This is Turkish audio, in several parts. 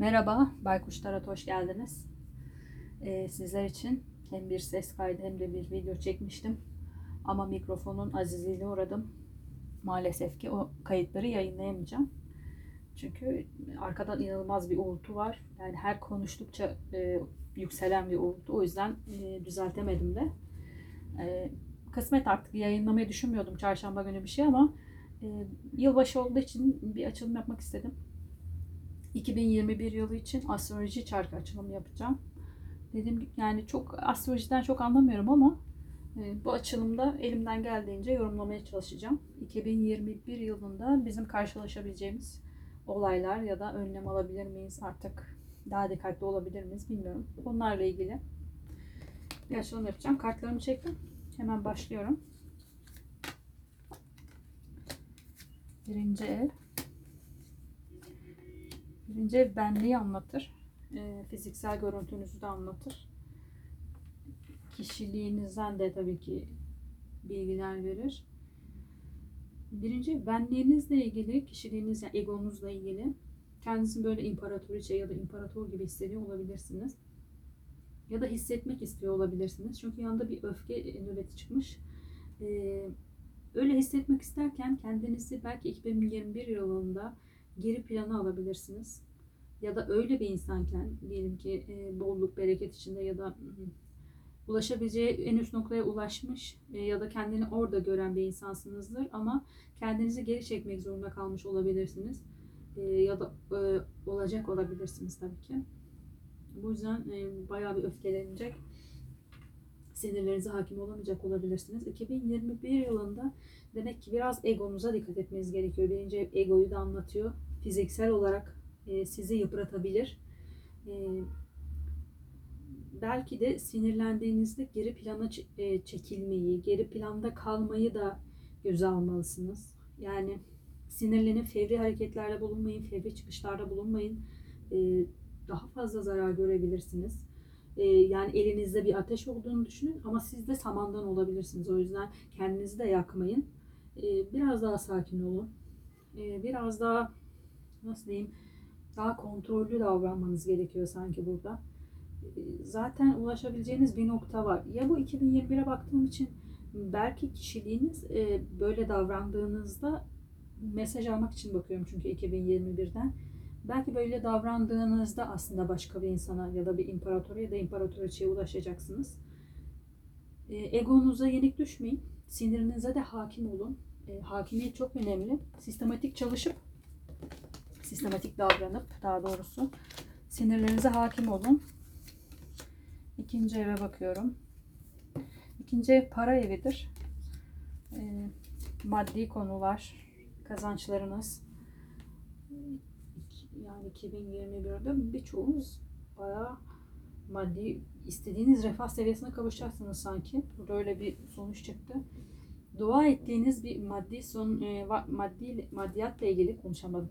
Merhaba, Baykuş Tarat hoş geldiniz. Ee, sizler için hem bir ses kaydı hem de bir video çekmiştim. Ama mikrofonun azizliğine uğradım. Maalesef ki o kayıtları yayınlayamayacağım. Çünkü arkadan inanılmaz bir uğultu var. Yani her konuştukça e, yükselen bir uğultu. O yüzden e, düzeltemedim de. E, kısmet artık yayınlamayı düşünmüyordum çarşamba günü bir şey ama e, yılbaşı olduğu için bir açılım yapmak istedim. 2021 yılı için astroloji çarkı açılımı yapacağım. Dedim yani çok astrolojiden çok anlamıyorum ama e, bu açılımda elimden geldiğince yorumlamaya çalışacağım. 2021 yılında bizim karşılaşabileceğimiz olaylar ya da önlem alabilir miyiz artık daha dikkatli olabilir miyiz bilmiyorum. Bunlarla ilgili bir açılım yapacağım. Kartlarımı çektim. Hemen başlıyorum. Birinci ev. Birinci benliği anlatır. E, fiziksel görüntünüzü de anlatır. Kişiliğinizden de tabii ki bilgiler verir. Birinci benliğinizle ilgili, kişiliğiniz yani egonuzla ilgili. Kendinizi böyle imparatoriçe ya da imparator gibi hissediyor olabilirsiniz. Ya da hissetmek istiyor olabilirsiniz. Çünkü yanında bir öfke nöbeti çıkmış. Ee, öyle hissetmek isterken kendinizi belki 2021 yılında geri plana alabilirsiniz. Ya da öyle bir insanken diyelim ki e, bolluk bereket içinde ya da ulaşabileceği en üst noktaya ulaşmış e, ya da kendini orada gören bir insansınızdır ama kendinizi geri çekmek zorunda kalmış olabilirsiniz. E, ya da e, olacak olabilirsiniz tabii ki. Bu yüzden bayağı bir öfkelenecek. Sinirlerinize hakim olamayacak olabilirsiniz. 2021 yılında demek ki biraz egonuza dikkat etmeniz gerekiyor. Birinci egoyu da anlatıyor. Fiziksel olarak e, sizi yıpratabilir. E, belki de sinirlendiğinizde geri plana e, çekilmeyi, geri planda kalmayı da göze almalısınız. Yani sinirlenip fevri hareketlerde bulunmayın, fevri çıkışlarda bulunmayın. E, daha fazla zarar görebilirsiniz. E, yani elinizde bir ateş olduğunu düşünün ama siz de samandan olabilirsiniz. O yüzden kendinizi de yakmayın. E, biraz daha sakin olun. E, biraz daha nasıl diyeyim daha kontrollü davranmanız gerekiyor sanki burada. Zaten ulaşabileceğiniz bir nokta var. Ya bu 2021'e baktığım için belki kişiliğiniz e, böyle davrandığınızda mesaj almak için bakıyorum çünkü 2021'den. Belki böyle davrandığınızda aslında başka bir insana ya da bir imparatora ya da imparatoriçeye ulaşacaksınız. E, egonuza yenik düşmeyin. Sinirinize de hakim olun. E, hakimiyet çok önemli. Sistematik çalışıp sistematik davranıp daha doğrusu sinirlerinize hakim olun. İkinci eve bakıyorum. İkinci ev para evidir. E, maddi konular, kazançlarınız. Yani 2021'de birçoğunuz bayağı maddi istediğiniz refah seviyesine kavuşacaksınız sanki. Burada öyle bir sonuç çıktı. Dua ettiğiniz bir maddi son e, maddi maddiyatla ilgili konuşamadım.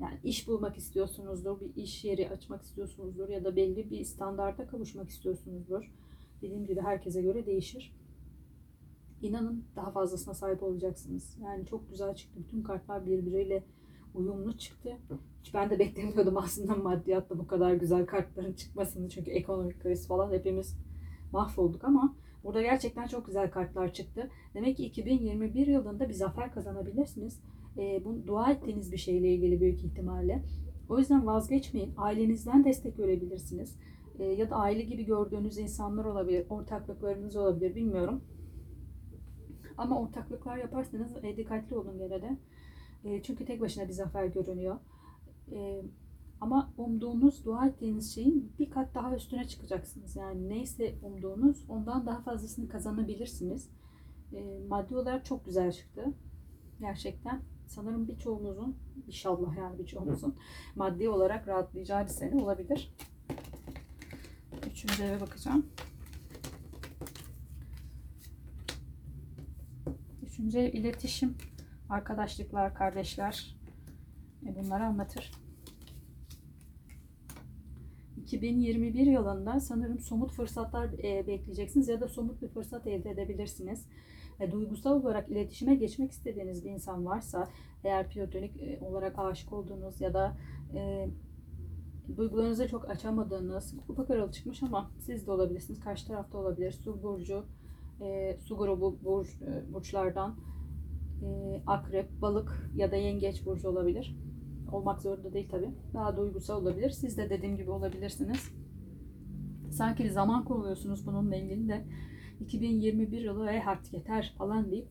Yani iş bulmak istiyorsunuzdur, bir iş yeri açmak istiyorsunuzdur ya da belli bir standarda kavuşmak istiyorsunuzdur. Dediğim gibi herkese göre değişir. İnanın daha fazlasına sahip olacaksınız. Yani çok güzel çıktı. Bütün kartlar birbiriyle uyumlu çıktı. Hiç ben de beklemiyordum aslında maddiyatta bu kadar güzel kartların çıkmasını. Çünkü ekonomik kriz falan hepimiz mahvolduk ama burada gerçekten çok güzel kartlar çıktı. Demek ki 2021 yılında bir zafer kazanabilirsiniz. E, bu dua ettiğiniz bir şeyle ilgili büyük ihtimalle. O yüzden vazgeçmeyin. Ailenizden destek görebilirsiniz. E, ya da aile gibi gördüğünüz insanlar olabilir. Ortaklıklarınız olabilir. Bilmiyorum. Ama ortaklıklar yaparsanız e, dikkatli olun gene de. E, çünkü tek başına bir zafer görünüyor. E, ama umduğunuz, dua ettiğiniz şeyin bir kat daha üstüne çıkacaksınız. Yani neyse umduğunuz ondan daha fazlasını kazanabilirsiniz. E, maddi olarak çok güzel çıktı. Gerçekten sanırım birçoğumuzun, inşallah yani birçoğumuzun maddi olarak rahatlayacağı bir sene olabilir. Üçüncü eve bakacağım. Üçüncü ev iletişim, arkadaşlıklar, kardeşler. E, bunları anlatır. 2021 yılında sanırım somut fırsatlar e, bekleyeceksiniz ya da somut bir fırsat elde edebilirsiniz. E, duygusal olarak iletişime geçmek istediğiniz bir insan varsa, eğer platonik e, olarak aşık olduğunuz ya da e, duygularınızı çok açamadığınız, kupa kralı çıkmış ama siz de olabilirsiniz. Karşı tarafta olabilir. Su burcu, e, su grubu burç, e, burçlardan e, akrep, balık ya da yengeç burcu olabilir. Olmak zorunda değil tabi. Daha duygusal olabilir. Siz de dediğim gibi olabilirsiniz. Sanki zaman kovalıyorsunuz bununla ilgili de 2021 yılı e artık yeter falan deyip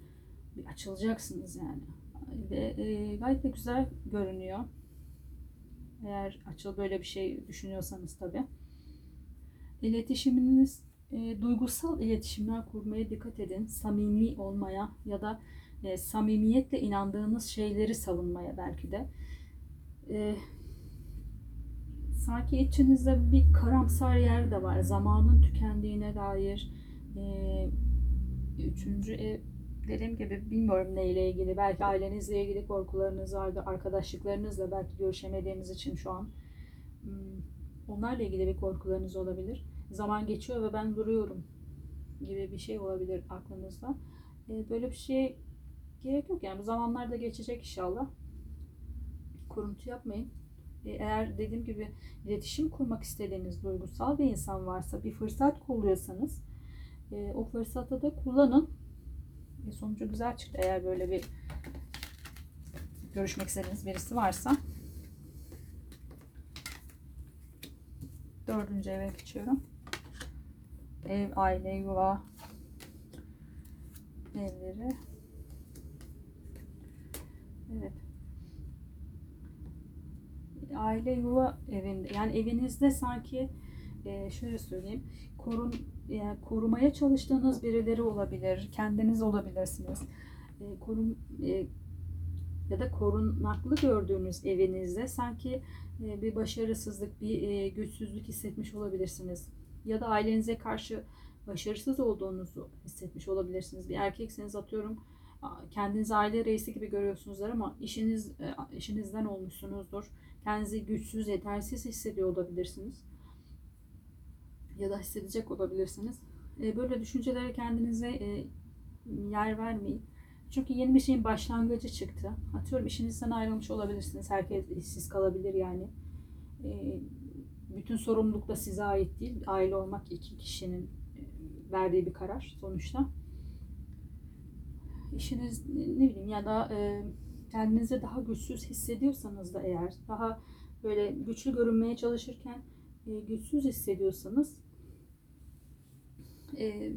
bir açılacaksınız yani. Ve e, gayet de güzel görünüyor. Eğer açıl böyle bir şey düşünüyorsanız tabi. İletişiminiz e, duygusal iletişimler kurmaya dikkat edin. Samimi olmaya ya da e, samimiyetle inandığınız şeyleri savunmaya belki de. E, sanki içinizde bir karamsar yer de var. Zamanın tükendiğine dair. E, üçüncü ev dediğim gibi bilmiyorum neyle ilgili. Belki ailenizle ilgili korkularınız vardı. Arkadaşlıklarınızla belki görüşemediğiniz için şu an. Hmm, Onlarla ilgili bir korkularınız olabilir. Zaman geçiyor ve ben duruyorum gibi bir şey olabilir aklınızda. E, Böyle bir şeye gerek yok. Yani bu zamanlar da geçecek inşallah. Kuruntu yapmayın. E, Eğer dediğim gibi iletişim kurmak istediğiniz duygusal bir insan varsa, bir fırsat kolluyorsanız e, o fırsatı da kullanın. E, sonucu güzel çıktı eğer böyle bir görüşmek istediğiniz birisi varsa. Dördüncü eve geçiyorum. Ev, aile, yuva evleri. Evet. Aile yuva evinde yani evinizde sanki e, şöyle söyleyeyim korun yani korumaya çalıştığınız birileri olabilir kendiniz olabilirsiniz e, korun e, ya da korunaklı gördüğünüz evinizde sanki e, bir başarısızlık bir e, güçsüzlük hissetmiş olabilirsiniz ya da ailenize karşı başarısız olduğunuzu hissetmiş olabilirsiniz bir erkekseniz atıyorum kendinizi aile reisi gibi görüyorsunuzlar ama işiniz e, işinizden olmuşsunuzdur. Kendinizi güçsüz, yetersiz hissediyor olabilirsiniz. Ya da hissedecek olabilirsiniz. E, Böyle düşüncelere kendinize e, yer vermeyin. Çünkü yeni bir şeyin başlangıcı çıktı. Atıyorum işinizden ayrılmış olabilirsiniz. Herkes işsiz kalabilir yani. E, Bütün sorumluluk da size ait değil. Aile olmak iki kişinin verdiği bir karar sonuçta işiniz ne bileyim ya da kendinizi daha güçsüz hissediyorsanız da eğer daha böyle güçlü görünmeye çalışırken güçsüz hissediyorsanız e,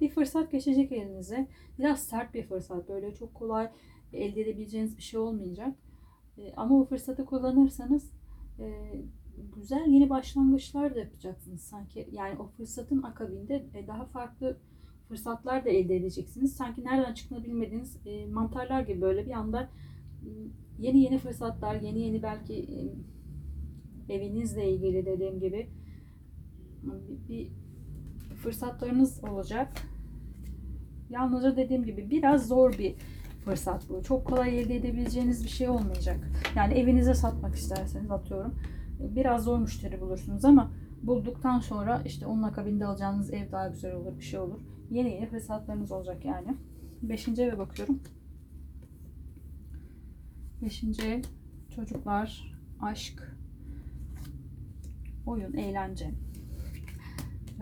bir fırsat geçecek elinize. Biraz sert bir fırsat. Böyle çok kolay elde edebileceğiniz bir şey olmayacak. E, ama o fırsatı kullanırsanız e, güzel yeni başlangıçlar da yapacaksınız sanki. Yani o fırsatın akabinde e, daha farklı fırsatlar da elde edeceksiniz. Sanki nereden çıktığını bilmediğiniz e, mantarlar gibi böyle bir anda e, yeni yeni fırsatlar, yeni yeni belki e, evinizle ilgili dediğim gibi bir fırsatlarınız olacak. Yalnızca dediğim gibi biraz zor bir fırsat bu. Çok kolay elde edebileceğiniz bir şey olmayacak. Yani evinize satmak isterseniz atıyorum. Biraz zor müşteri bulursunuz ama bulduktan sonra işte onun akabinde alacağınız ev daha güzel olur, bir şey olur. Yeni yeni fırsatlarınız olacak yani. Beşinci eve bakıyorum. Beşinci çocuklar, aşk, oyun, eğlence.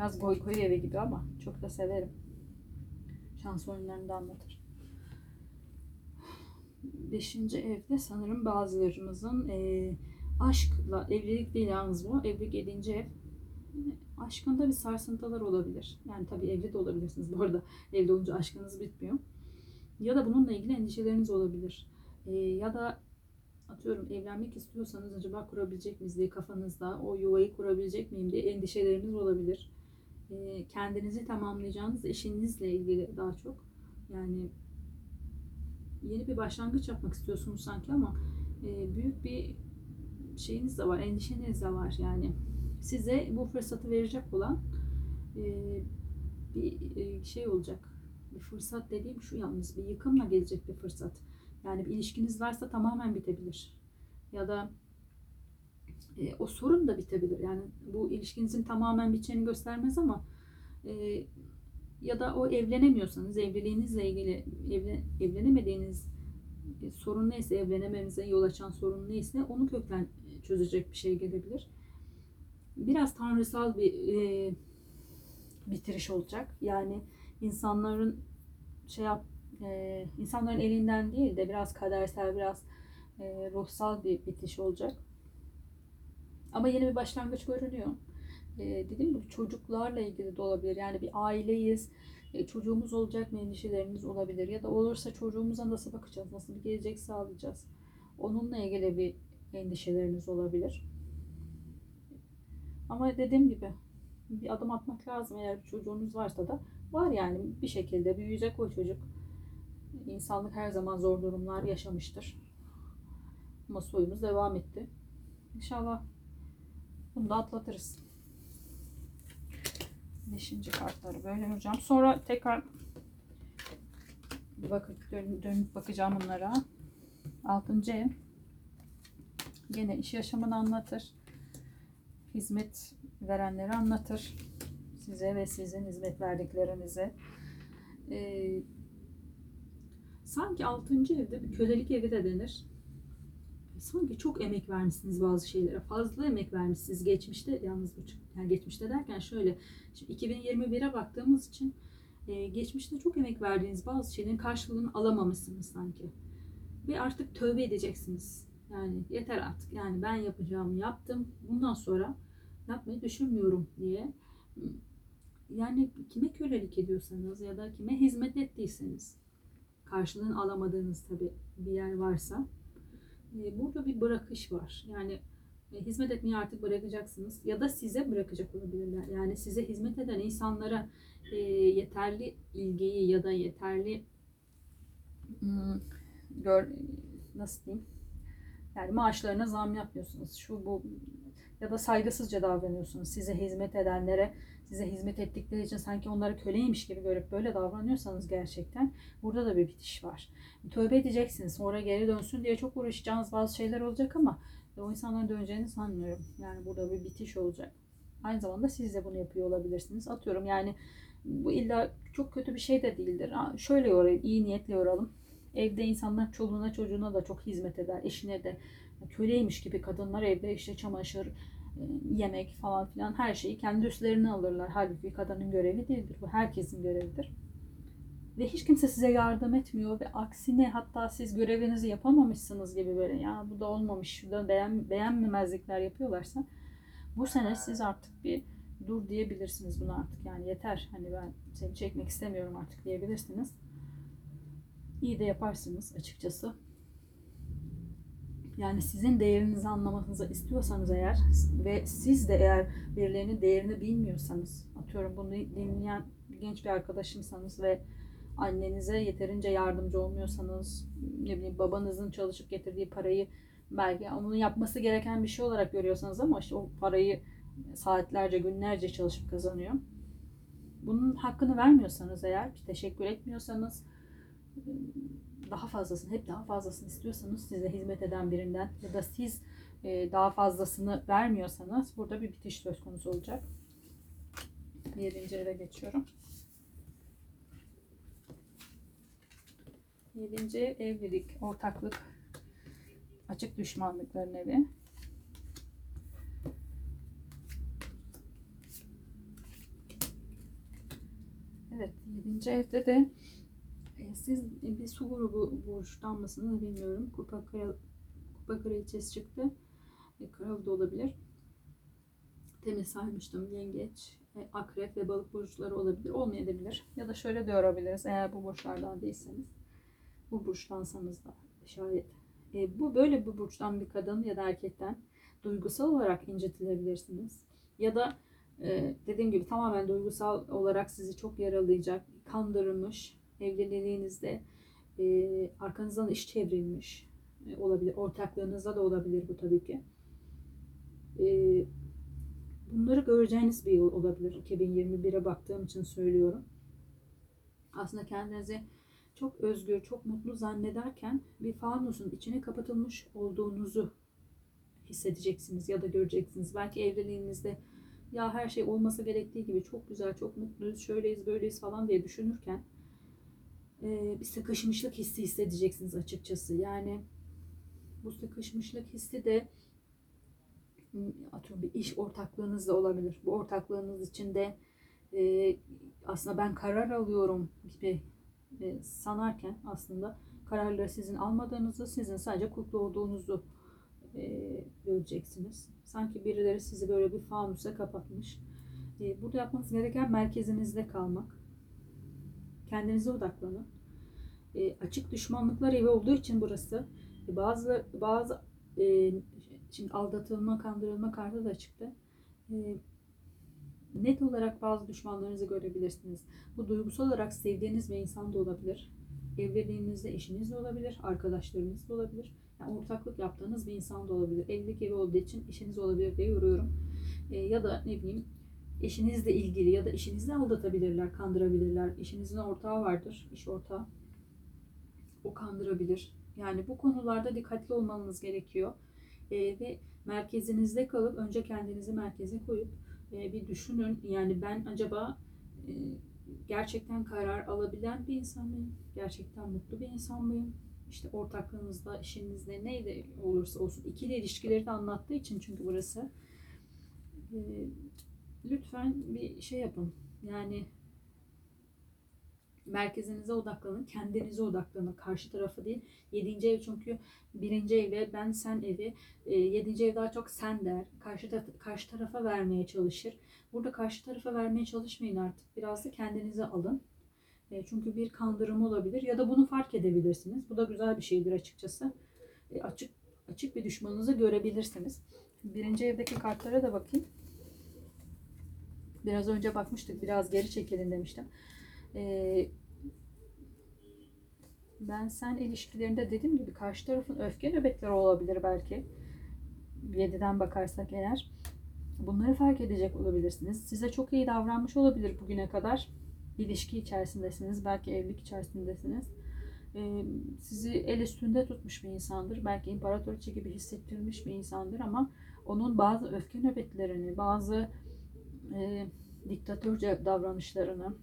Biraz goy goy evi gibi ama çok da severim. Şans oyunlarını da anlatır. Beşinci evde sanırım bazılarımızın eee, aşkla, evlilik değil yalnız bu. Evlilik yedinci ev. Aşkında bir sarsıntılar olabilir. Yani tabii evli de olabilirsiniz bu arada. Evli olunca aşkınız bitmiyor. Ya da bununla ilgili endişeleriniz olabilir. Eee, ya da atıyorum evlenmek istiyorsanız acaba kurabilecek miyiz diye kafanızda o yuvayı kurabilecek miyim diye endişeleriniz olabilir. Kendinizi tamamlayacağınız eşinizle ilgili daha çok. Yani yeni bir başlangıç yapmak istiyorsunuz sanki ama büyük bir şeyiniz de var, endişeniz de var yani. Size bu fırsatı verecek olan bir şey olacak. Bir fırsat dediğim şu yalnız bir yıkımla gelecek bir fırsat. Yani bir ilişkiniz varsa tamamen bitebilir. Ya da e, o sorun da bitebilir. Yani bu ilişkinizin tamamen biteceğini göstermez ama e, ya da o evlenemiyorsanız evliliğinizle ilgili evlen, evlenemediğiniz e, sorun neyse evlenememize yol açan sorun neyse onu kökten çözecek bir şey gelebilir. biraz tanrısal bir e, bitiriş olacak. Yani insanların şey yap, e, insanların elinden değil de biraz kadersel, biraz e, ruhsal bir bitiş olacak. Ama yeni bir başlangıç görünüyor. E, dediğim gibi çocuklarla ilgili de olabilir. Yani bir aileyiz, e, çocuğumuz olacak mı endişeleriniz olabilir. Ya da olursa çocuğumuza nasıl bakacağız, nasıl bir gelecek sağlayacağız. Onunla ilgili bir endişeleriniz olabilir. Ama dediğim gibi bir adım atmak lazım eğer bir çocuğunuz varsa da var yani bir şekilde büyüyecek o çocuk. İnsanlık her zaman zor durumlar yaşamıştır. Ama soyumuz devam etti. İnşallah bunu da atlatırız. Beşinci kartları böyle hocam. Sonra tekrar bakıp dön, dönüp bakacağım bunlara. Altıncı ev. Gene iş yaşamını anlatır. Hizmet verenleri anlatır. Size ve sizin hizmet verdiklerinize. Ee, sanki altıncı evde bir kölelik evi de denir. Sanki çok emek vermişsiniz bazı şeylere. Fazla emek vermişsiniz geçmişte. Yalnız bu yani geçmişte derken şöyle. Şimdi 2021'e baktığımız için e, geçmişte çok emek verdiğiniz bazı şeylerin karşılığını alamamışsınız sanki. Ve artık tövbe edeceksiniz. Yani yeter artık. Yani ben yapacağımı yaptım. Bundan sonra yapmayı düşünmüyorum diye. Yani kime kölelik ediyorsanız ya da kime hizmet ettiyseniz karşılığını alamadığınız tabi bir yer varsa burada bir bırakış var. Yani e, hizmet etmeyi artık bırakacaksınız ya da size bırakacak olabilirler. Yani size hizmet eden insanlara e, yeterli ilgiyi ya da yeterli hmm, gör nasıl diyeyim yani maaşlarına zam yapmıyorsunuz. Şu bu ya da saygısızca davranıyorsunuz. Size hizmet edenlere, size hizmet ettikleri için sanki onları köleymiş gibi görüp böyle davranıyorsanız gerçekten burada da bir bitiş var. Tövbe edeceksiniz. Sonra geri dönsün diye çok uğraşacağınız bazı şeyler olacak ama o insanların döneceğini sanmıyorum. Yani burada bir bitiş olacak. Aynı zamanda siz de bunu yapıyor olabilirsiniz. Atıyorum yani bu illa çok kötü bir şey de değildir. Şöyle yorayım, iyi niyetle yoralım. Evde insanlar çoluğuna çocuğuna da çok hizmet eder. Eşine de köleymiş gibi kadınlar evde işte çamaşır, yemek falan filan her şeyi kendi üstlerine alırlar. Halbuki kadının görevi değildir. Bu herkesin görevidir. Ve hiç kimse size yardım etmiyor ve aksine hatta siz görevinizi yapamamışsınız gibi böyle ya bu da olmamış, şurada beğen, beğenmemezlikler yapıyorlarsa bu sene siz artık bir dur diyebilirsiniz buna artık. Yani yeter hani ben seni çekmek istemiyorum artık diyebilirsiniz. İyi de yaparsınız açıkçası. Yani sizin değerinizi anlamanızı istiyorsanız eğer ve siz de eğer birilerinin değerini bilmiyorsanız, atıyorum bunu dinleyen genç bir arkadaşımsanız ve annenize yeterince yardımcı olmuyorsanız, ne bileyim babanızın çalışıp getirdiği parayı belki onun yapması gereken bir şey olarak görüyorsanız ama işte o parayı saatlerce, günlerce çalışıp kazanıyor. Bunun hakkını vermiyorsanız eğer, teşekkür etmiyorsanız, daha fazlasını, hep daha fazlasını istiyorsanız size hizmet eden birinden ya da siz e, daha fazlasını vermiyorsanız burada bir bitiş söz konusu olacak. Yedinci eve geçiyorum. Yedinci ev evlilik, ortaklık, açık düşmanlıkların evi. Evet, yedinci evde de siz bir su grubu burçtan mısınız bilmiyorum. Kupa, kral, kupa kraliçesi çıktı. E, da olabilir. Temiz saymıştım. Yengeç, e, akrep ve balık burçları olabilir. Olmayabilir. Ya da şöyle de yorabiliriz. Eğer bu burçlardan değilseniz. Bu burçtansanız da şayet. E, bu böyle bir burçtan bir kadın ya da erkekten duygusal olarak incitilebilirsiniz. Ya da e, dediğim gibi tamamen duygusal olarak sizi çok yaralayacak, kandırılmış, evliliğinizde e, arkanızdan iş çevrilmiş e, olabilir. Ortaklığınızda da olabilir bu tabii ki. E, bunları göreceğiniz bir yıl olabilir. 2021'e baktığım için söylüyorum. Aslında kendinizi çok özgür, çok mutlu zannederken bir fanusun içine kapatılmış olduğunuzu hissedeceksiniz ya da göreceksiniz. Belki evliliğinizde ya her şey olması gerektiği gibi çok güzel, çok mutluyuz, şöyleyiz, böyleyiz falan diye düşünürken bir sıkışmışlık hissi hissedeceksiniz açıkçası. Yani bu sıkışmışlık hissi de m, atıyorum bir iş ortaklığınız da olabilir. Bu ortaklığınız içinde e, aslında ben karar alıyorum gibi e, sanarken aslında kararları sizin almadığınızı, sizin sadece kukla olduğunuzu e, göreceksiniz. Sanki birileri sizi böyle bir fanusa kapatmış. E, burada yapmanız gereken merkezinizde kalmak. Kendinize odaklanın. E, açık düşmanlıklar evi olduğu için burası e, bazı bazı e, şimdi aldatılma, kandırılma kartı da çıktı. E, net olarak bazı düşmanlarınızı görebilirsiniz. Bu duygusal olarak sevdiğiniz bir insan da olabilir. Evliliğinizde eşiniz de olabilir, arkadaşlarınız da olabilir. Yani ortaklık yaptığınız bir insan da olabilir. Evlilik evi olduğu için eşiniz olabilir diye yoruyorum. E, ya da ne bileyim eşinizle ilgili ya da eşinizi aldatabilirler, kandırabilirler. Eşinizin ortağı vardır, iş ortağı. O kandırabilir. Yani bu konularda dikkatli olmanız gerekiyor. E, ve merkezinizde kalıp önce kendinizi merkeze koyup e, bir düşünün. Yani ben acaba e, gerçekten karar alabilen bir insan mıyım? Gerçekten mutlu bir insan mıyım? İşte ortaklığınızda, işinizde neyde olursa olsun ikili ilişkileri de anlattığı için çünkü burası e, lütfen bir şey yapın. Yani merkezinize odaklanın, kendinize odaklanın. Karşı tarafı değil. Yedinci ev çünkü birinci ev ve ben sen evi. E, yedinci ev daha çok sen der. Karşı, ta- karşı tarafa vermeye çalışır. Burada karşı tarafa vermeye çalışmayın artık. Biraz da kendinize alın. E, çünkü bir kandırım olabilir ya da bunu fark edebilirsiniz. Bu da güzel bir şeydir açıkçası. E, açık açık bir düşmanınızı görebilirsiniz. Birinci evdeki kartlara da bakayım. Biraz önce bakmıştık. Biraz geri çekilin demiştim. E, ben sen ilişkilerinde dediğim gibi karşı tarafın öfke nöbetleri olabilir belki. 7'den bakarsak eğer. Bunları fark edecek olabilirsiniz. Size çok iyi davranmış olabilir bugüne kadar. İlişki içerisindesiniz. Belki evlilik içerisindesiniz. Ee, sizi el üstünde tutmuş bir insandır. Belki imparatoriçe gibi hissettirmiş bir insandır ama onun bazı öfke nöbetlerini, bazı e, diktatörce davranışlarını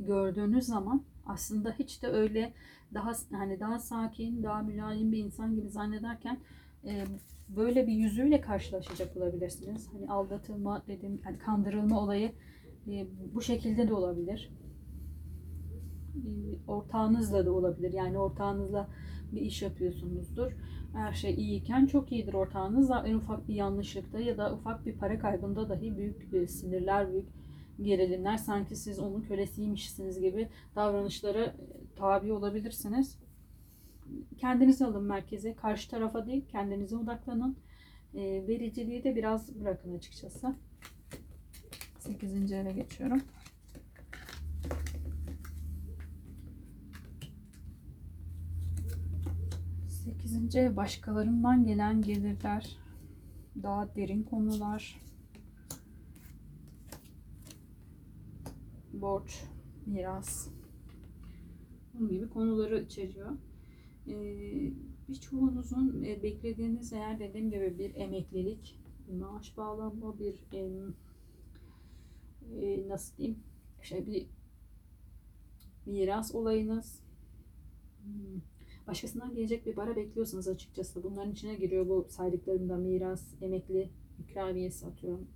gördüğünüz zaman aslında hiç de öyle daha hani daha sakin, daha mülayim bir insan gibi zannederken e, böyle bir yüzüyle karşılaşacak olabilirsiniz. Hani aldatılma dedim, hani kandırılma olayı e, bu şekilde de olabilir. E, ortağınızla da olabilir. Yani ortağınızla bir iş yapıyorsunuzdur. Her şey iyiyken çok iyidir ortağınızla. En ufak bir yanlışlıkta ya da ufak bir para kaybında dahi büyük bir sinirler, büyük gerilimler sanki siz onun kölesiymişsiniz gibi davranışlara e, tabi olabilirsiniz. Kendinizi alın merkeze. Karşı tarafa değil kendinize odaklanın. E, vericiliği de biraz bırakın açıkçası. 8. eve geçiyorum. Ev başkalarından gelen gelirler. Daha derin konular. Borç, miras. Bunun gibi konuları içeriyor. Ee, birçoğunuzun e, beklediğiniz eğer dediğim gibi bir emeklilik, bir maaş bağlanma, bir e, nasıl diyeyim şey bir miras olayınız hmm, başkasından gelecek bir para bekliyorsanız açıkçası bunların içine giriyor bu saydıklarımda miras, emekli, ikramiyesi atıyorum.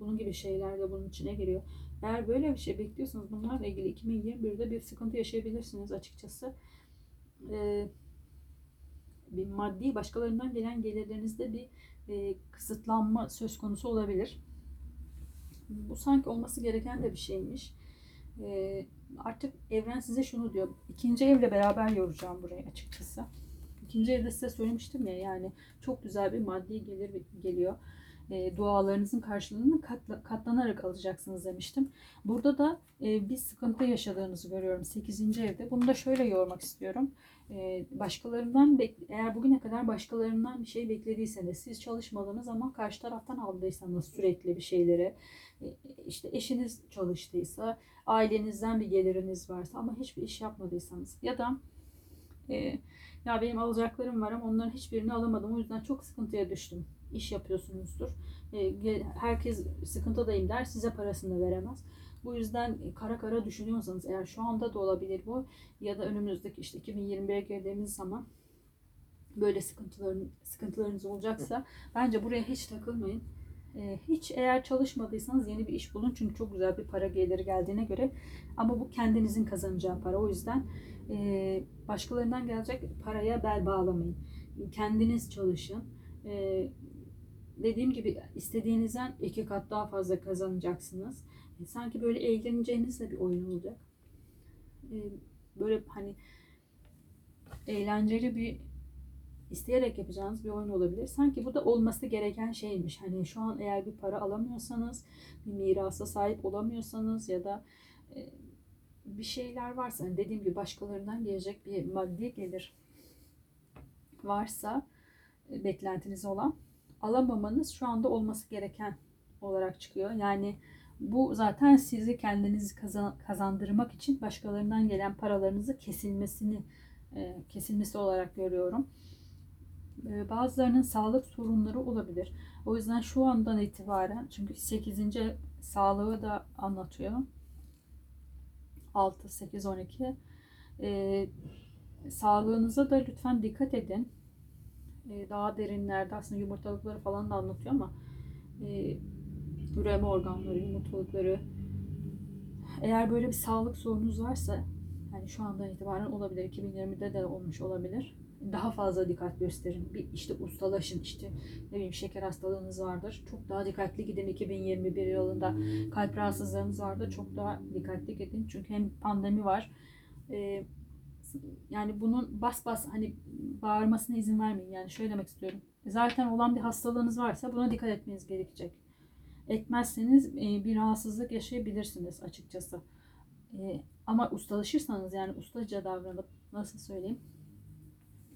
Bunun gibi şeyler de bunun içine giriyor. Eğer böyle bir şey bekliyorsanız bunlarla ilgili 2021'de bir sıkıntı yaşayabilirsiniz açıkçası. Ee, bir maddi başkalarından gelen gelirlerinizde bir e, kısıtlanma söz konusu olabilir. Bu sanki olması gereken de bir şeymiş. Ee, artık evren size şunu diyor. İkinci evle beraber yoracağım burayı açıkçası. İkinci evde size söylemiştim ya yani çok güzel bir maddi gelir geliyor. E, dualarınızın karşılığını katla, katlanarak alacaksınız demiştim. Burada da e, bir sıkıntı yaşadığınızı görüyorum 8. evde. Bunu da şöyle yormak istiyorum. E, başkalarından eğer bugüne kadar başkalarından bir şey beklediyseniz siz çalışmadınız ama karşı taraftan aldıysanız sürekli bir şeyleri e, işte eşiniz çalıştıysa ailenizden bir geliriniz varsa ama hiçbir iş yapmadıysanız ya da e, ya benim alacaklarım var ama onların hiçbirini alamadım o yüzden çok sıkıntıya düştüm iş yapıyorsunuzdur. E, herkes sıkıntıdayım der size parasını veremez. Bu yüzden kara kara düşünüyorsanız eğer şu anda da olabilir bu ya da önümüzdeki işte 2021'e geldiğimiz zaman böyle sıkıntıların sıkıntılarınız olacaksa bence buraya hiç takılmayın. Ee, hiç eğer çalışmadıysanız yeni bir iş bulun çünkü çok güzel bir para geliri geldiğine göre ama bu kendinizin kazanacağı para o yüzden e, başkalarından gelecek paraya bel bağlamayın kendiniz çalışın dediğim gibi istediğinizden iki kat daha fazla kazanacaksınız E, sanki böyle eğleneceğiniz bir oyun olacak Ee, böyle hani eğlenceli bir isteyerek yapacağınız bir oyun olabilir. Sanki bu da olması gereken şeymiş. Hani şu an eğer bir para alamıyorsanız, bir mirasa sahip olamıyorsanız ya da e, bir şeyler varsa hani dediğim gibi başkalarından gelecek bir maddi gelir varsa e, beklentiniz olan alamamanız şu anda olması gereken olarak çıkıyor. Yani bu zaten sizi kendinizi kazan, kazandırmak için başkalarından gelen paralarınızı kesilmesini e, kesilmesi olarak görüyorum. E, bazılarının sağlık sorunları olabilir. O yüzden şu andan itibaren çünkü 8. sağlığı da anlatıyor. 6, 8, 12. E, sağlığınıza da lütfen dikkat edin. E, daha derinlerde aslında yumurtalıkları falan da anlatıyor ama e, üreme organları, yumurtalıkları eğer böyle bir sağlık sorunuz varsa yani şu andan itibaren olabilir. 2020'de de olmuş olabilir. Daha fazla dikkat gösterin. Bir işte ustalaşın. işte ne bileyim şeker hastalığınız vardır. Çok daha dikkatli gidin 2021 yılında. Kalp rahatsızlığınız vardır. Çok daha dikkatli gidin. Çünkü hem pandemi var. Ee, yani bunun bas bas hani bağırmasına izin vermeyin. Yani şöyle demek istiyorum. Zaten olan bir hastalığınız varsa buna dikkat etmeniz gerekecek. Etmezseniz e, bir rahatsızlık yaşayabilirsiniz açıkçası. E, ama ustalaşırsanız yani ustaca davranıp nasıl söyleyeyim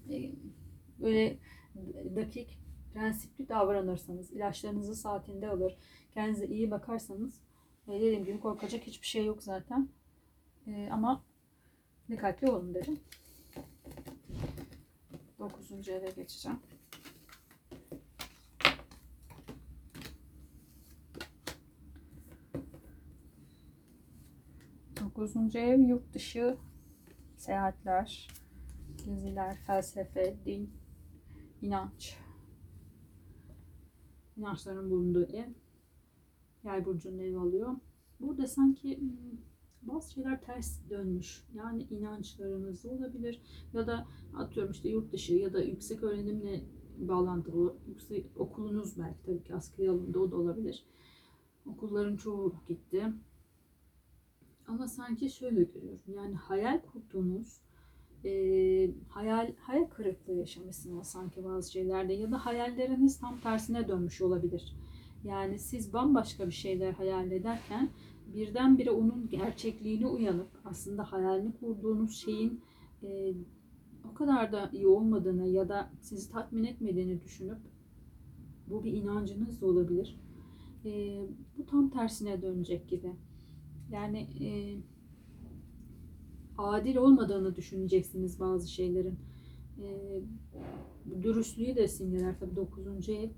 e, böyle dakik prensipli davranırsanız ilaçlarınızı saatinde alır kendinize iyi bakarsanız dediğim gibi korkacak hiçbir şey yok zaten ama dikkatli olun derim 9. eve geçeceğim Dokuzuncu ev yurt dışı seyahatler, geziler, felsefe, din, inanç. İnançların bulunduğu ev. Yay burcunun evi alıyor. Burada sanki hmm, bazı şeyler ters dönmüş. Yani inançlarınız olabilir ya da atıyorum işte yurt dışı ya da yüksek öğrenimle bağlantılı yüksek okulunuz belki tabii ki askeri alımda o da olabilir. Okulların çoğu gitti ama sanki şöyle görüyorum. Yani hayal kurduğunuz e, hayal hayal kırıklığı yaşamışsınız sanki bazı şeylerde ya da hayalleriniz tam tersine dönmüş olabilir. Yani siz bambaşka bir şeyler hayal ederken birdenbire onun gerçekliğine uyanıp aslında hayalini kurduğunuz şeyin e, o kadar da iyi olmadığını ya da sizi tatmin etmediğini düşünüp bu bir inancınız da olabilir. E, bu tam tersine dönecek gibi. Yani e, adil olmadığını düşüneceksiniz bazı şeylerin. E, dürüstlüğü de simgeler tabii 9. ev.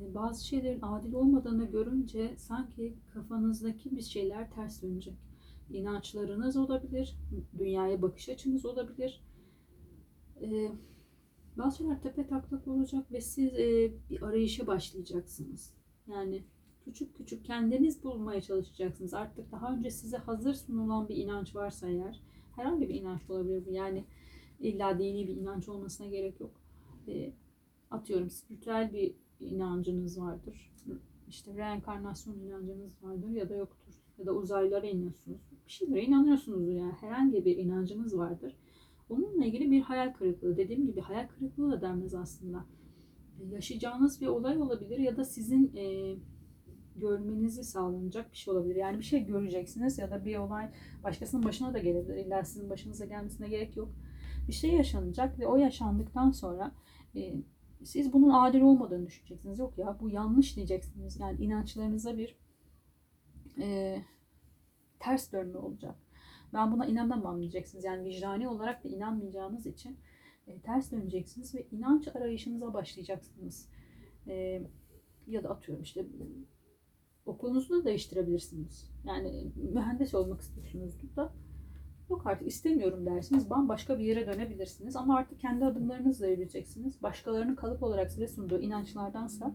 E, bazı şeylerin adil olmadığını görünce sanki kafanızdaki bir şeyler ters dönecek. İnançlarınız olabilir, dünyaya bakış açınız olabilir. E, bazı şeyler tepe taklak olacak ve siz e, bir arayışa başlayacaksınız. Yani küçük küçük kendiniz bulmaya çalışacaksınız. Artık daha önce size hazır sunulan bir inanç varsa eğer, herhangi bir inanç olabilir bu. Yani illa dini bir inanç olmasına gerek yok. E, atıyorum spiritüel bir inancınız vardır. İşte reenkarnasyon inancınız vardır ya da yoktur. Ya da uzaylılara inanıyorsunuz. Bir şeylere inanıyorsunuz yani. Herhangi bir inancınız vardır. Onunla ilgili bir hayal kırıklığı. Dediğim gibi hayal kırıklığı da denmez aslında. Yaşayacağınız bir olay olabilir ya da sizin e, görmenizi sağlanacak bir şey olabilir. Yani bir şey göreceksiniz ya da bir olay başkasının başına da gelebilir. İlla sizin başınıza gelmesine gerek yok. Bir şey yaşanacak ve o yaşandıktan sonra e, siz bunun adil olmadığını düşüneceksiniz. Yok ya bu yanlış diyeceksiniz. Yani inançlarınıza bir e, ters dönme olacak. Ben buna inanamam diyeceksiniz. Yani vicdani olarak da inanmayacağınız için e, ters döneceksiniz ve inanç arayışınıza başlayacaksınız. E, ya da atıyorum işte okulunuzu da değiştirebilirsiniz. Yani mühendis olmak istiyorsunuzdur da Yok artık istemiyorum dersiniz. Bambaşka bir yere dönebilirsiniz. Ama artık kendi adımlarınızla yürüyeceksiniz. Başkalarının kalıp olarak size sunduğu inançlardansa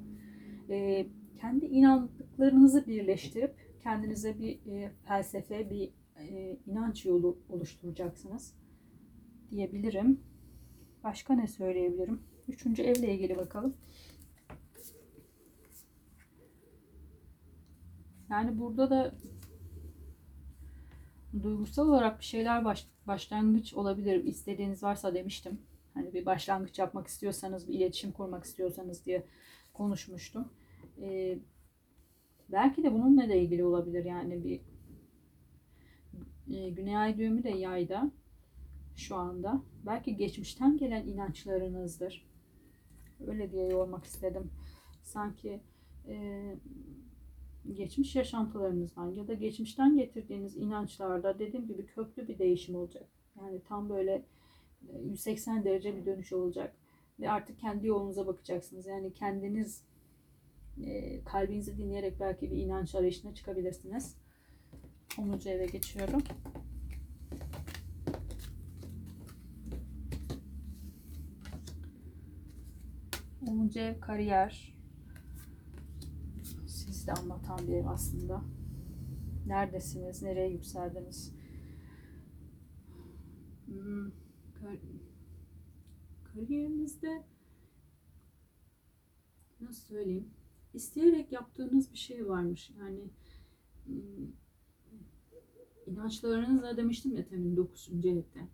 e, kendi inandıklarınızı birleştirip kendinize bir e, felsefe, bir e, inanç yolu oluşturacaksınız diyebilirim. Başka ne söyleyebilirim? Üçüncü evle ilgili bakalım. Yani burada da duygusal olarak bir şeyler baş, başlangıç olabilir. İstediğiniz varsa demiştim. Hani bir başlangıç yapmak istiyorsanız, bir iletişim kurmak istiyorsanız diye konuşmuştum. Ee, belki de bununla da ilgili olabilir. Yani bir e, Güney Ay düğümü de yayda şu anda. Belki geçmişten gelen inançlarınızdır. Öyle diye yormak istedim. Sanki e, geçmiş yaşantılarınızdan ya da geçmişten getirdiğiniz inançlarda dediğim gibi köklü bir değişim olacak. Yani tam böyle 180 derece bir dönüş olacak. Ve artık kendi yolunuza bakacaksınız. Yani kendiniz e, kalbinizi dinleyerek belki bir inanç arayışına çıkabilirsiniz. 10. eve geçiyorum. Onuncu ev kariyer. Sizi de anlatan bir ev aslında. Neredesiniz? Nereye yükseldiniz? Hmm, kar kariyerinizde nasıl söyleyeyim? İsteyerek yaptığınız bir şey varmış. Yani hmm, inançlarınızla demiştim ya temin 9. evde.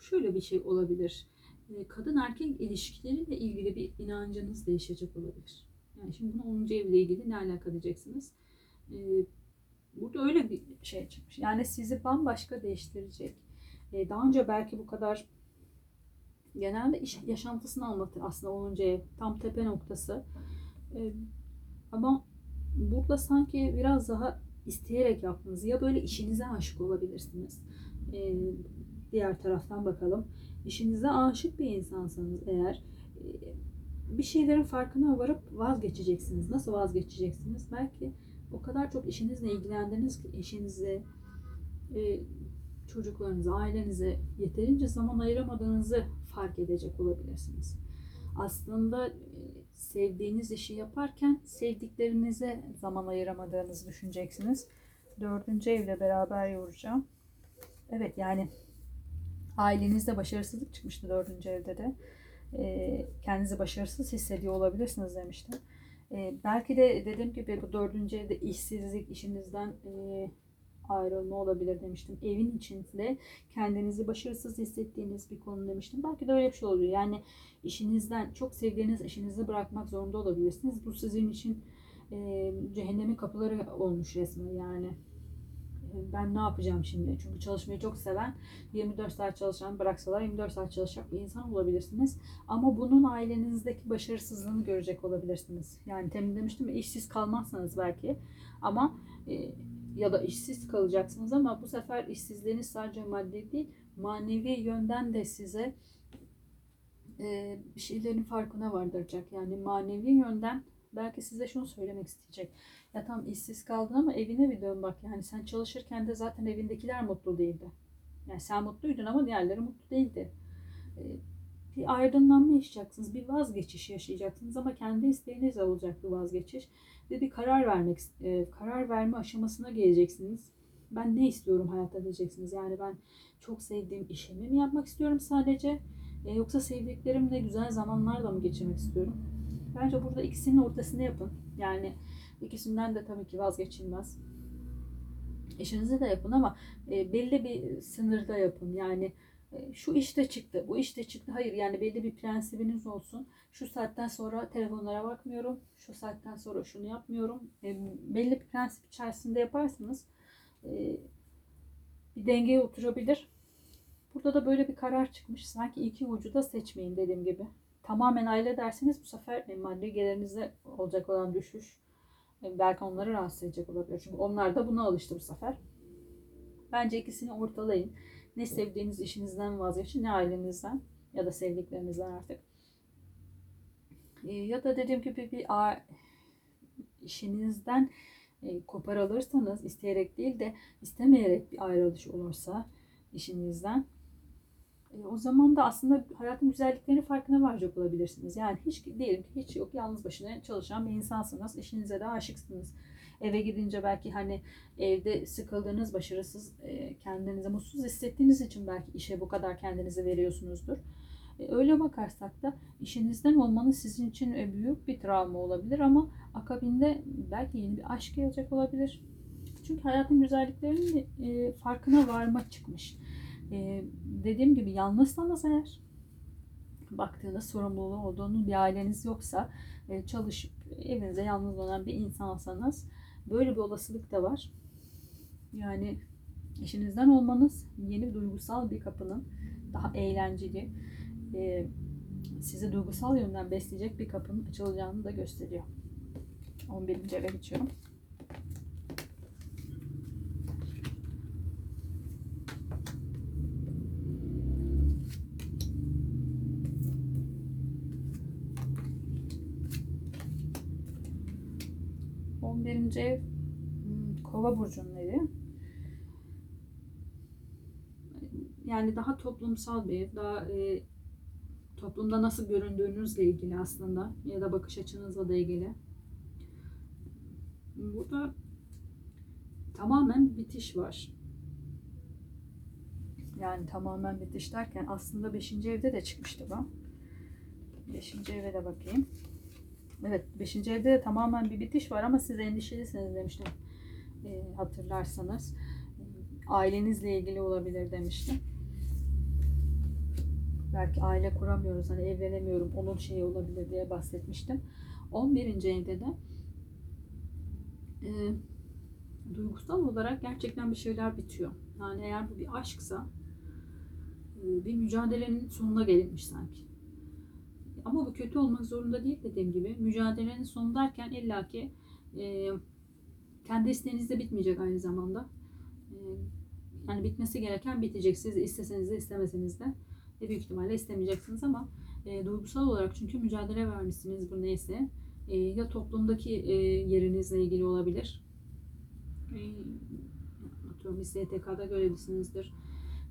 Şöyle bir şey olabilir. Ee, kadın erkek ilişkileriyle ilgili bir inancınız değişecek olabilir. Yani şimdi bunu 10. evle ilgili ne alaka diyeceksiniz? Ee, burada öyle bir şey çıkmış. Yani sizi bambaşka değiştirecek. Ee, daha önce belki bu kadar genelde iş yaşantısını anlatır aslında 10. ev. Tam tepe noktası. Ama burada sanki biraz daha isteyerek yaptınız. Ya böyle işinize aşık olabilirsiniz. Diğer taraftan bakalım işinize aşık bir insansanız eğer e, bir şeylerin farkına varıp vazgeçeceksiniz. Nasıl vazgeçeceksiniz? Belki o kadar çok işinizle ilgilendiniz ki eşinize, e, çocuklarınıza, ailenize yeterince zaman ayıramadığınızı fark edecek olabilirsiniz. Aslında e, sevdiğiniz işi yaparken sevdiklerinize zaman ayıramadığınızı düşüneceksiniz. Dördüncü evle beraber yoracağım. Evet yani ailenizde başarısızlık çıkmıştı dördüncü evde de. E, kendinizi başarısız hissediyor olabilirsiniz demiştim. E, belki de dediğim gibi bu dördüncü evde işsizlik, işinizden e, ayrılma olabilir demiştim. Evin içinde kendinizi başarısız hissettiğiniz bir konu demiştim. Belki de öyle bir şey oluyor. Yani işinizden çok sevdiğiniz işinizi bırakmak zorunda olabilirsiniz. Bu sizin için e, cehennemin kapıları olmuş resmen yani ben ne yapacağım şimdi? Çünkü çalışmayı çok seven, 24 saat çalışan, bıraksalar 24 saat çalışacak bir insan olabilirsiniz. Ama bunun ailenizdeki başarısızlığını görecek olabilirsiniz. Yani temin demiştim ya işsiz kalmazsanız belki ama e, ya da işsiz kalacaksınız ama bu sefer işsizliğiniz sadece maddi değil, manevi yönden de size e, bir şeylerin farkına vardıracak. Yani manevi yönden belki size şunu söylemek isteyecek. Ya tam işsiz kaldın ama evine bir dön bak. Yani sen çalışırken de zaten evindekiler mutlu değildi. Yani sen mutluydun ama diğerleri mutlu değildi. Ee, bir aydınlanma yaşayacaksınız. Bir vazgeçiş yaşayacaksınız ama kendi isteğinizle olacak bu vazgeçiş. Ve bir karar vermek, e, karar verme aşamasına geleceksiniz. Ben ne istiyorum hayatta diyeceksiniz. Yani ben çok sevdiğim işimi mi yapmak istiyorum sadece? E, yoksa sevdiklerimle güzel zamanlar da mı geçirmek istiyorum? Bence burada ikisinin ortasını yapın. Yani İkisinden de tabii ki vazgeçilmez. İşinizi de yapın ama e, belli bir sınırda yapın. Yani e, şu işte çıktı, bu işte çıktı. Hayır yani belli bir prensibiniz olsun. Şu saatten sonra telefonlara bakmıyorum. Şu saatten sonra şunu yapmıyorum. E, belli bir prensip içerisinde yaparsanız e, bir dengeye oturabilir. Burada da böyle bir karar çıkmış. Sanki iki ucu da seçmeyin dediğim gibi. Tamamen aile derseniz bu sefer maddi gelirinizde olacak olan düşüş belki onları rahatsız edecek olabilir. Çünkü onlar da buna alıştı bu sefer. Bence ikisini ortalayın. Ne sevdiğiniz işinizden vazgeçin ne ailenizden ya da sevdiklerinizden artık. Ee, ya da dediğim gibi bir işinizden e, kopar alırsanız isteyerek değil de istemeyerek bir ayrılış olursa işinizden. E, o zaman da aslında hayatın güzelliklerinin farkına varacak olabilirsiniz. Yani hiç diyelim ki hiç yok yalnız başına çalışan bir insansınız. İşinize de aşıksınız. Eve gidince belki hani evde sıkıldığınız, başarısız, e, kendinizi mutsuz hissettiğiniz için belki işe bu kadar kendinizi veriyorsunuzdur. E, Öyle bakarsak da işinizden olmanız sizin için e, büyük bir travma olabilir ama akabinde belki yeni bir aşk gelecek olabilir. Çünkü hayatın güzelliklerinin e, farkına varmak çıkmış. E, dediğim gibi yalnızsanız eğer baktığınız sorumluluğu olduğunuz bir aileniz yoksa e, çalışıp evinize yalnız olan bir insansanız böyle bir olasılık da var. Yani işinizden olmanız yeni duygusal bir kapının daha eğlenceli, e, sizi duygusal yönden besleyecek bir kapının açılacağını da gösteriyor. 11. eve geçiyorum. Ev hmm, Kova burcunun evi. Yani daha toplumsal bir daha e, toplumda nasıl göründüğünüzle ilgili aslında ya da bakış açınızla da ilgili. Burada tamamen bitiş var. Yani tamamen bitiş derken aslında 5. evde de çıkmıştı bu. 5. eve de bakayım. Evet 5. evde de tamamen bir bitiş var ama siz endişelisiniz demiştim. E, hatırlarsanız. Ailenizle ilgili olabilir demiştim. Belki aile kuramıyoruz, hani evlenemiyorum, onun şeyi olabilir diye bahsetmiştim. 11. evde de e, duygusal olarak gerçekten bir şeyler bitiyor. Yani eğer bu bir aşksa e, bir mücadelenin sonuna gelinmiş sanki. Ama bu kötü olmak zorunda değil dediğim gibi. Mücadelenin sonu derken illaki e, kendi isteğiniz de bitmeyecek aynı zamanda. E, yani bitmesi gereken bitecek. Siz isteseniz de istemeseniz de e, büyük ihtimalle istemeyeceksiniz ama e, duygusal olarak çünkü mücadele vermişsiniz bu neyse. E, ya toplumdaki e, yerinizle ilgili olabilir. E, atıyorum bir STK'da görevlisinizdir.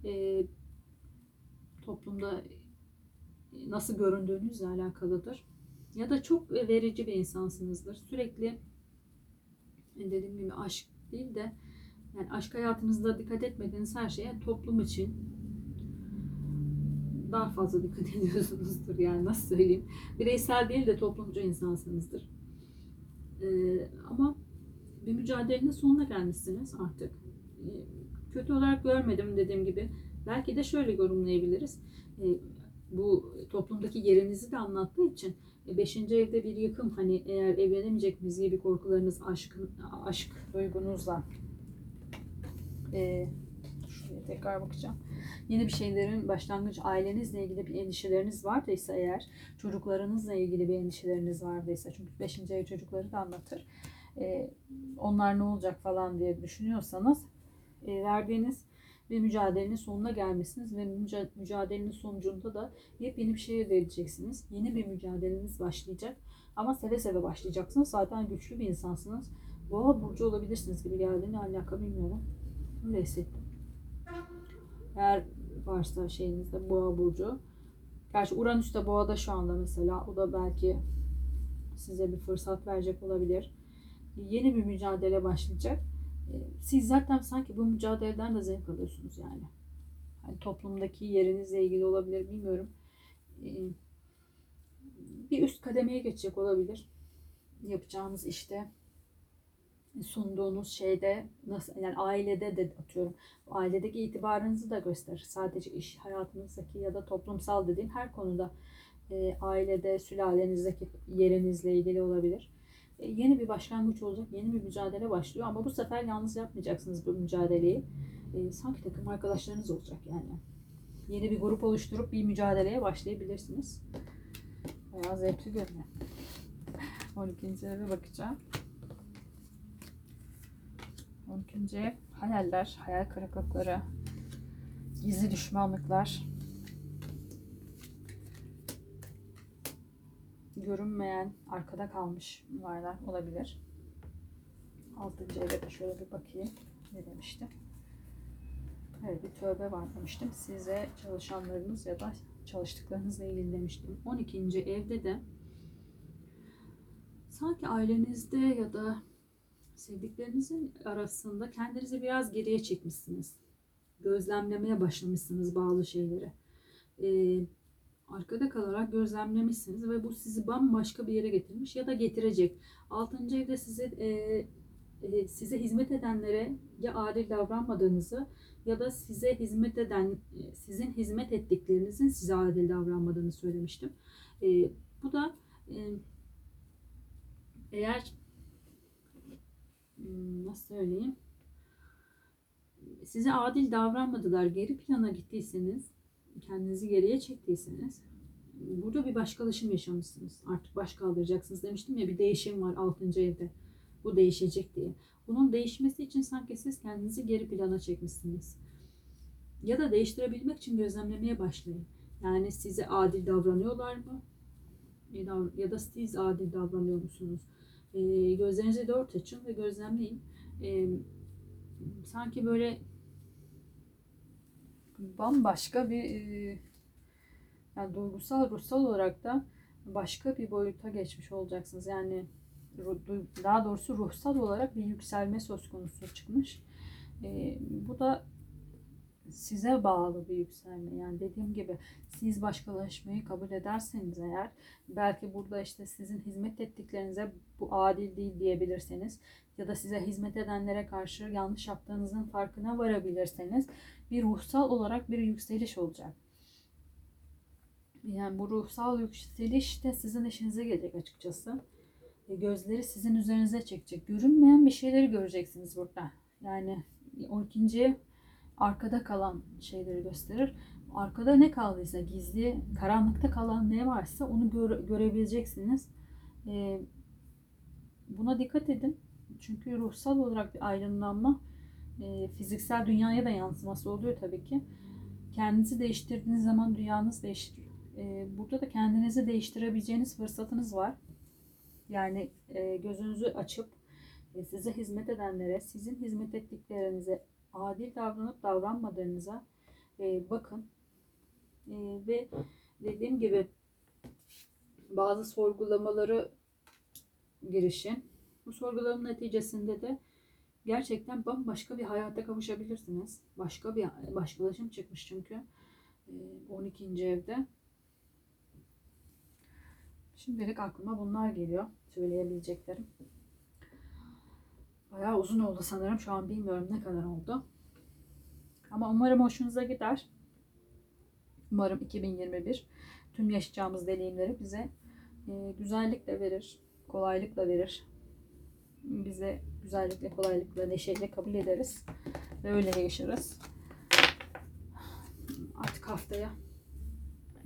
E, toplumda nasıl göründüğünüzle alakalıdır. Ya da çok verici bir insansınızdır. Sürekli dediğim gibi aşk değil de yani aşk hayatınızda dikkat etmediğiniz her şeye toplum için daha fazla dikkat ediyorsunuzdur yani nasıl söyleyeyim. Bireysel değil de toplumcu insansınızdır. Ee, ama bir mücadelenin sonuna gelmişsiniz artık. Ee, kötü olarak görmedim dediğim gibi. Belki de şöyle yorumlayabiliriz. Ee, bu toplumdaki yerinizi de anlattığı için 5. evde bir yıkım hani eğer evlenemeyecek miyiz gibi korkularınız aşk, aşk duygunuzla e, şuraya tekrar bakacağım. Yeni bir şeylerin başlangıç ailenizle ilgili bir endişeleriniz vardıysa eğer çocuklarınızla ilgili bir endişeleriniz vardıysa çünkü 5. ev çocukları da anlatır. E, onlar ne olacak falan diye düşünüyorsanız e, verdiğiniz bir mücadelenin sonuna gelmesiniz ve mücadelenin sonucunda da yepyeni bir şey elde edeceksiniz. Yeni bir mücadeleniz başlayacak. Ama seve seve başlayacaksınız. Zaten güçlü bir insansınız. Boğa burcu olabilirsiniz gibi geldi. Ne alaka bilmiyorum. Öyle hissettim. Eğer varsa şeyinizde boğa burcu. Gerçi Uranüs de boğada şu anda mesela. O da belki size bir fırsat verecek olabilir. Yeni bir mücadele başlayacak siz zaten sanki bu mücadeleden de zevk alıyorsunuz yani. Hani toplumdaki yerinizle ilgili olabilir bilmiyorum. Bir üst kademeye geçecek olabilir. Yapacağınız işte sunduğunuz şeyde nasıl yani ailede de atıyorum ailedeki itibarınızı da gösterir. Sadece iş hayatınızdaki ya da toplumsal dediğim her konuda e, ailede sülalenizdeki yerinizle ilgili olabilir. E, yeni bir başlangıç olacak, yeni bir mücadele başlıyor ama bu sefer yalnız yapmayacaksınız bu mücadeleyi. E, sanki takım arkadaşlarınız olacak yani. Yeni bir grup oluşturup bir mücadeleye başlayabilirsiniz. Bayağı zevkli görünüyor. 12. eve bakacağım. 12. ev hayaller, hayal kırıklıkları, gizli düşmanlıklar, görünmeyen, arkada kalmış varlar olabilir. 6. eve şöyle bir bakayım. Ne demiştim? Evet bir tövbe var demiştim. Size çalışanlarınız ya da çalıştıklarınızla ilgili demiştim. 12. evde de sanki ailenizde ya da sevdiklerinizin arasında kendinizi biraz geriye çekmişsiniz. Gözlemlemeye başlamışsınız bazı şeyleri. Ee, arkada kalarak gözlemlemişsiniz ve bu sizi bambaşka bir yere getirmiş ya da getirecek. Altıncı evde size e, e, size hizmet edenlere ya adil davranmadığınızı ya da size hizmet eden e, sizin hizmet ettiklerinizin size adil davranmadığını söylemiştim. E, bu da e, eğer hmm, nasıl söyleyeyim size adil davranmadılar geri plana gittiyseniz kendinizi geriye çektiyseniz burada bir başkalaşım yaşamışsınız. Artık baş kaldıracaksınız demiştim ya bir değişim var 6. evde. Bu değişecek diye. Bunun değişmesi için sanki siz kendinizi geri plana çekmişsiniz. Ya da değiştirebilmek için gözlemlemeye başlayın. Yani size adil davranıyorlar mı? Ya da, siz adil davranıyor musunuz? Ee, gözlerinizi dört açın ve gözlemleyin. Ee, sanki böyle bambaşka bir e, yani duygusal, ruhsal olarak da başka bir boyuta geçmiş olacaksınız. Yani daha doğrusu ruhsal olarak bir yükselme söz konusu çıkmış. Ee, bu da size bağlı bir yükselme. Yani dediğim gibi siz başkalaşmayı kabul ederseniz eğer belki burada işte sizin hizmet ettiklerinize bu adil değil diyebilirseniz ya da size hizmet edenlere karşı yanlış yaptığınızın farkına varabilirseniz bir ruhsal olarak bir yükseliş olacak. Yani bu ruhsal yükseliş de sizin işinize gelecek açıkçası. E, Gözleri sizin üzerinize çekecek. Görünmeyen bir şeyleri göreceksiniz burada. Yani 12. arkada kalan şeyleri gösterir. Arkada ne kaldıysa gizli, karanlıkta kalan ne varsa onu göre- görebileceksiniz. E, buna dikkat edin. Çünkü ruhsal olarak bir aydınlanma e, fiziksel dünyaya da yansıması oluyor tabii ki. Kendinizi değiştirdiğiniz zaman dünyanız değişir. E, burada da kendinizi değiştirebileceğiniz fırsatınız var. Yani e, gözünüzü açıp e, size hizmet edenlere, sizin hizmet ettiklerinize adil davranıp davranmadığınıza e, bakın. E, ve dediğim gibi bazı sorgulamaları girişin. Bu sorgulamanın neticesinde de gerçekten bambaşka bir hayata kavuşabilirsiniz. Başka bir başkalaşım çıkmış çünkü. E, 12. evde. Şimdilik aklıma bunlar geliyor. Söyleyebileceklerim. Bayağı uzun oldu sanırım. Şu an bilmiyorum ne kadar oldu. Ama umarım hoşunuza gider. Umarım 2021 tüm yaşayacağımız deneyimleri bize e, güzellikle verir, kolaylıkla verir. Bize güzellikle, kolaylıkla, neşeyle kabul ederiz. Ve öyle yaşarız. Artık haftaya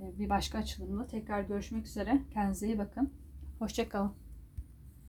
e, bir başka açılımda tekrar görüşmek üzere. Kendinize iyi bakın. Hoşçakalın.